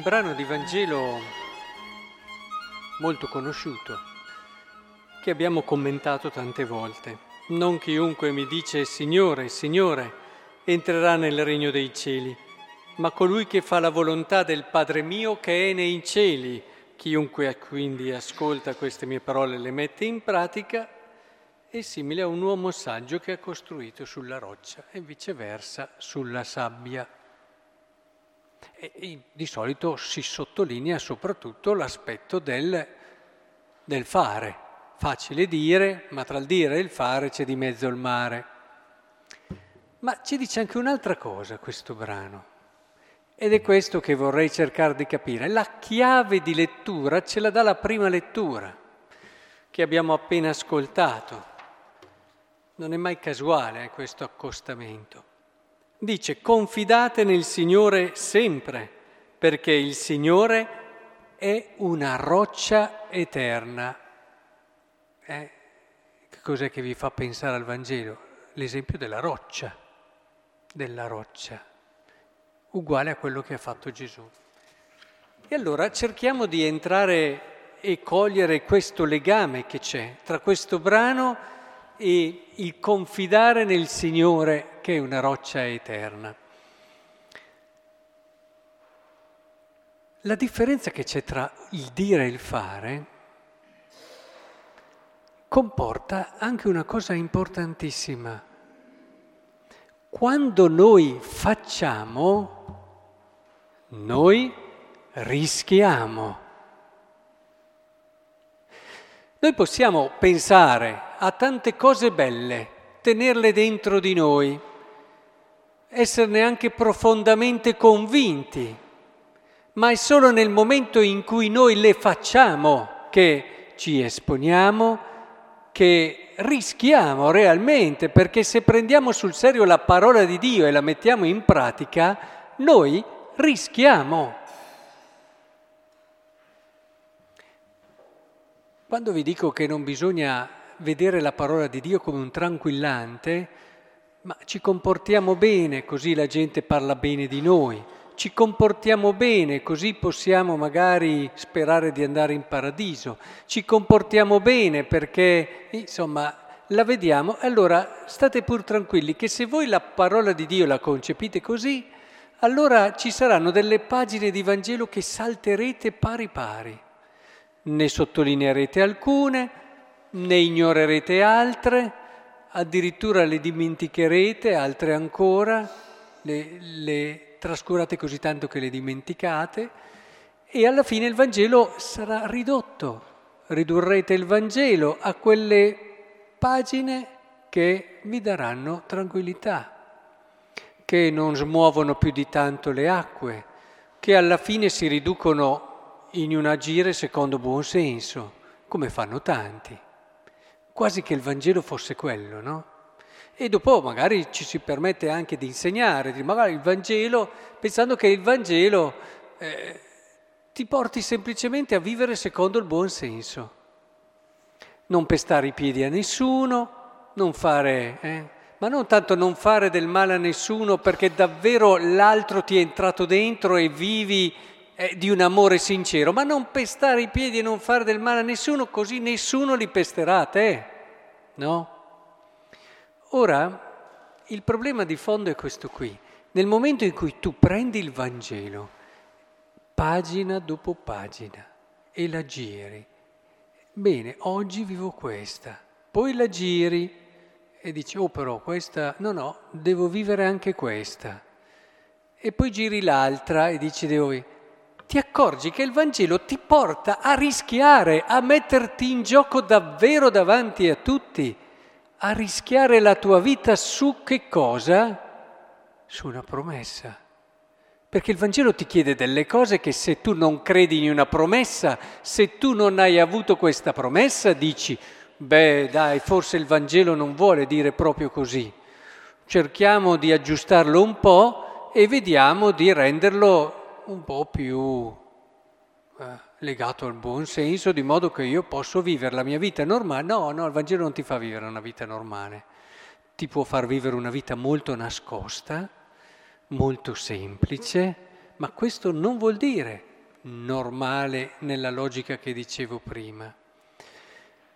brano di Vangelo molto conosciuto che abbiamo commentato tante volte. Non chiunque mi dice Signore, Signore, entrerà nel regno dei cieli, ma colui che fa la volontà del Padre mio che è nei cieli. Chiunque quindi ascolta queste mie parole e le mette in pratica è simile a un uomo saggio che ha costruito sulla roccia e viceversa sulla sabbia. E, di solito si sottolinea soprattutto l'aspetto del, del fare. Facile dire, ma tra il dire e il fare c'è di mezzo il mare. Ma ci dice anche un'altra cosa questo brano. Ed è questo che vorrei cercare di capire. La chiave di lettura ce la dà la prima lettura che abbiamo appena ascoltato. Non è mai casuale eh, questo accostamento. Dice confidate nel Signore sempre, perché il Signore è una roccia eterna. Eh? Cos'è che vi fa pensare al Vangelo? L'esempio della roccia, della roccia, uguale a quello che ha fatto Gesù. E allora cerchiamo di entrare e cogliere questo legame che c'è tra questo brano e il confidare nel Signore che è una roccia eterna. La differenza che c'è tra il dire e il fare comporta anche una cosa importantissima. Quando noi facciamo, noi rischiamo. Noi possiamo pensare a tante cose belle, tenerle dentro di noi, esserne anche profondamente convinti, ma è solo nel momento in cui noi le facciamo che ci esponiamo, che rischiamo realmente, perché se prendiamo sul serio la parola di Dio e la mettiamo in pratica, noi rischiamo. Quando vi dico che non bisogna vedere la parola di Dio come un tranquillante, ma ci comportiamo bene, così la gente parla bene di noi, ci comportiamo bene, così possiamo magari sperare di andare in paradiso, ci comportiamo bene perché, insomma, la vediamo, allora state pur tranquilli che se voi la parola di Dio la concepite così, allora ci saranno delle pagine di Vangelo che salterete pari pari ne sottolineerete alcune, ne ignorerete altre, addirittura le dimenticherete, altre ancora, le, le trascurate così tanto che le dimenticate e alla fine il Vangelo sarà ridotto. Ridurrete il Vangelo a quelle pagine che vi daranno tranquillità, che non smuovono più di tanto le acque, che alla fine si riducono in un agire secondo buon senso, come fanno tanti. Quasi che il Vangelo fosse quello, no? E dopo magari ci si permette anche di insegnare, di magari il Vangelo, pensando che il Vangelo eh, ti porti semplicemente a vivere secondo il buon senso. Non pestare i piedi a nessuno, non fare... Eh, ma non tanto non fare del male a nessuno perché davvero l'altro ti è entrato dentro e vivi eh, di un amore sincero, ma non pestare i piedi e non fare del male a nessuno, così nessuno li pesterà a te, no? Ora, il problema di fondo è questo qui. Nel momento in cui tu prendi il Vangelo, pagina dopo pagina, e la giri, bene, oggi vivo questa, poi la giri e dici, oh però questa, no, no, devo vivere anche questa. E poi giri l'altra e dici, devo vivere ti accorgi che il Vangelo ti porta a rischiare, a metterti in gioco davvero davanti a tutti, a rischiare la tua vita su che cosa? Su una promessa. Perché il Vangelo ti chiede delle cose che se tu non credi in una promessa, se tu non hai avuto questa promessa, dici, beh dai, forse il Vangelo non vuole dire proprio così. Cerchiamo di aggiustarlo un po' e vediamo di renderlo un po' più eh, legato al buon senso, di modo che io posso vivere la mia vita normale. No, no, il Vangelo non ti fa vivere una vita normale, ti può far vivere una vita molto nascosta, molto semplice, ma questo non vuol dire normale nella logica che dicevo prima.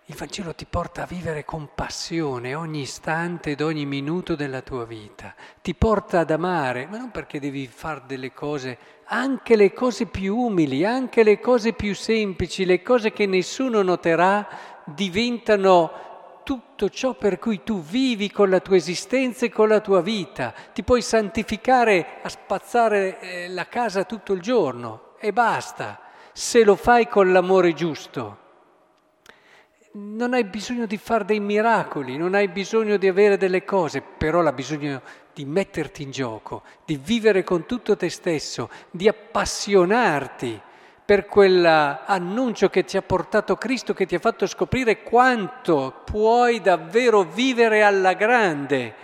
Il Vangelo ti porta a vivere con passione ogni istante ed ogni minuto della tua vita, ti porta ad amare, ma non perché devi fare delle cose, anche le cose più umili, anche le cose più semplici, le cose che nessuno noterà, diventano tutto ciò per cui tu vivi con la tua esistenza e con la tua vita. Ti puoi santificare a spazzare eh, la casa tutto il giorno e basta, se lo fai con l'amore giusto. Non hai bisogno di fare dei miracoli, non hai bisogno di avere delle cose, però hai bisogno di metterti in gioco, di vivere con tutto te stesso, di appassionarti per quell'annuncio che ti ha portato Cristo, che ti ha fatto scoprire quanto puoi davvero vivere alla grande,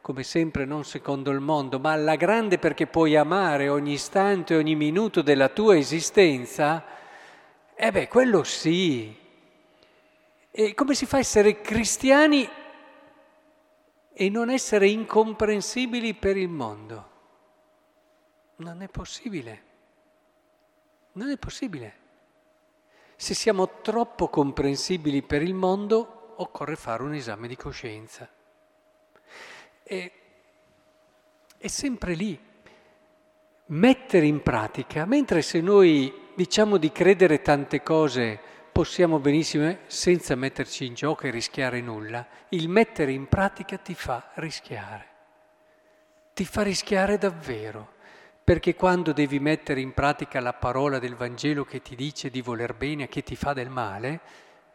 come sempre non secondo il mondo, ma alla grande perché puoi amare ogni istante, ogni minuto della tua esistenza, e beh, quello sì. E come si fa a essere cristiani e non essere incomprensibili per il mondo? Non è possibile. Non è possibile. Se siamo troppo comprensibili per il mondo, occorre fare un esame di coscienza. E, è sempre lì. Mettere in pratica, mentre se noi diciamo di credere tante cose possiamo benissimo eh, senza metterci in gioco e rischiare nulla, il mettere in pratica ti fa rischiare. Ti fa rischiare davvero perché quando devi mettere in pratica la parola del Vangelo che ti dice di voler bene a chi ti fa del male,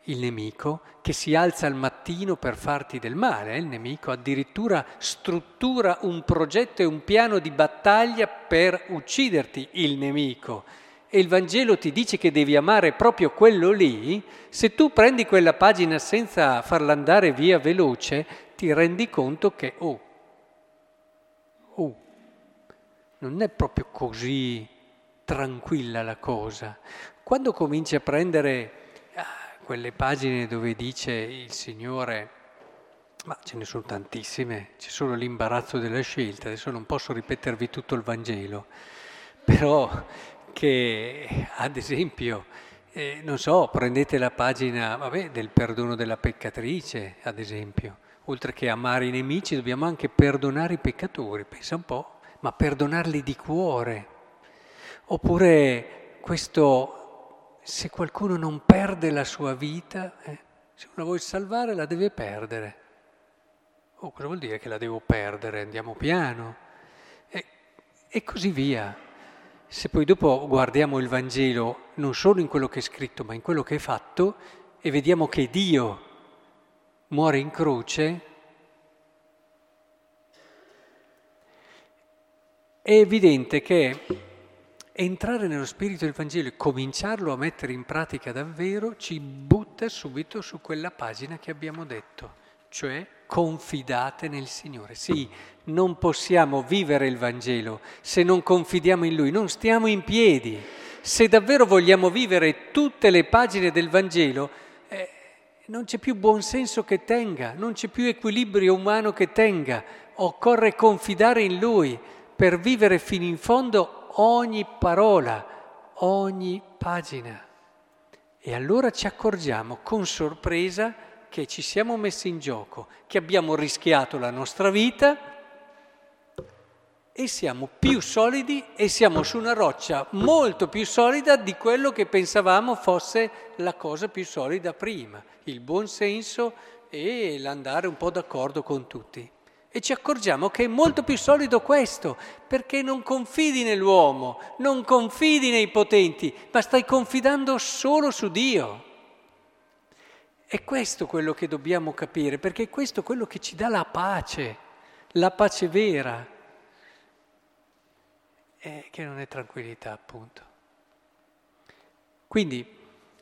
il nemico, che si alza al mattino per farti del male, eh, il nemico addirittura struttura un progetto e un piano di battaglia per ucciderti, il nemico. E il Vangelo ti dice che devi amare proprio quello lì, se tu prendi quella pagina senza farla andare via veloce, ti rendi conto che, oh, oh, non è proprio così tranquilla la cosa. Quando cominci a prendere ah, quelle pagine dove dice il Signore, ma ce ne sono tantissime, c'è solo l'imbarazzo della scelta, adesso non posso ripetervi tutto il Vangelo, però che ad esempio, eh, non so, prendete la pagina vabbè, del perdono della peccatrice, ad esempio, oltre che amare i nemici dobbiamo anche perdonare i peccatori, pensa un po' ma perdonarli di cuore. Oppure questo, se qualcuno non perde la sua vita, eh, se la vuoi salvare la deve perdere. Oh, cosa vuol dire che la devo perdere? Andiamo piano. E, e così via. Se poi dopo guardiamo il Vangelo non solo in quello che è scritto, ma in quello che è fatto, e vediamo che Dio muore in croce, È evidente che entrare nello spirito del Vangelo e cominciarlo a mettere in pratica davvero ci butta subito su quella pagina che abbiamo detto, cioè confidate nel Signore. Sì, non possiamo vivere il Vangelo se non confidiamo in Lui, non stiamo in piedi. Se davvero vogliamo vivere tutte le pagine del Vangelo, eh, non c'è più buonsenso che tenga, non c'è più equilibrio umano che tenga, occorre confidare in Lui per vivere fino in fondo ogni parola, ogni pagina. E allora ci accorgiamo con sorpresa che ci siamo messi in gioco, che abbiamo rischiato la nostra vita e siamo più solidi e siamo su una roccia molto più solida di quello che pensavamo fosse la cosa più solida prima, il buon senso e l'andare un po' d'accordo con tutti. E ci accorgiamo che è molto più solido questo, perché non confidi nell'uomo, non confidi nei potenti, ma stai confidando solo su Dio. È questo quello che dobbiamo capire, perché è questo quello che ci dà la pace, la pace vera, e che non è tranquillità appunto. Quindi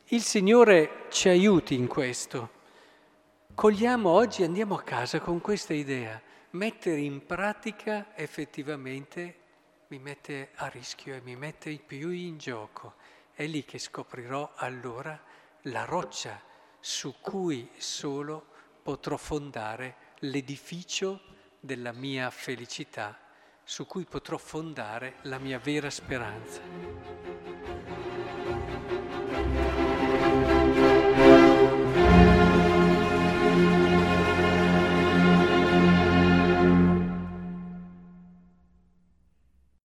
il Signore ci aiuti in questo. Cogliamo oggi, andiamo a casa con questa idea mettere in pratica effettivamente mi mette a rischio e mi mette più in gioco. È lì che scoprirò allora la roccia su cui solo potrò fondare l'edificio della mia felicità, su cui potrò fondare la mia vera speranza.